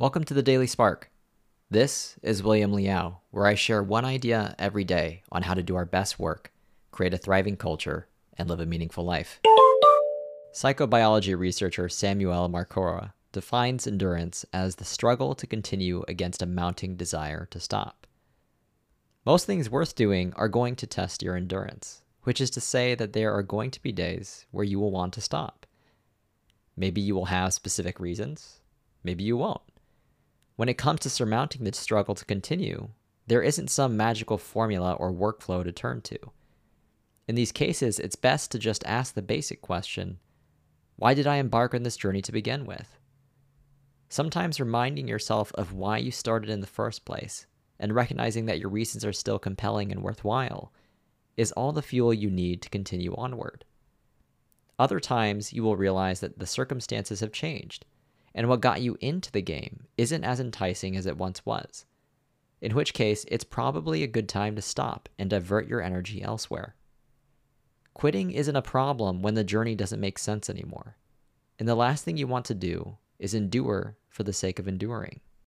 Welcome to the Daily Spark. This is William Liao, where I share one idea every day on how to do our best work, create a thriving culture, and live a meaningful life. Psychobiology researcher Samuel Marcora defines endurance as the struggle to continue against a mounting desire to stop. Most things worth doing are going to test your endurance, which is to say that there are going to be days where you will want to stop. Maybe you will have specific reasons, maybe you won't. When it comes to surmounting the struggle to continue, there isn't some magical formula or workflow to turn to. In these cases, it's best to just ask the basic question Why did I embark on this journey to begin with? Sometimes reminding yourself of why you started in the first place and recognizing that your reasons are still compelling and worthwhile is all the fuel you need to continue onward. Other times, you will realize that the circumstances have changed, and what got you into the game isn't as enticing as it once was, in which case, it's probably a good time to stop and divert your energy elsewhere. Quitting isn't a problem when the journey doesn't make sense anymore, and the last thing you want to do is endure for the sake of enduring.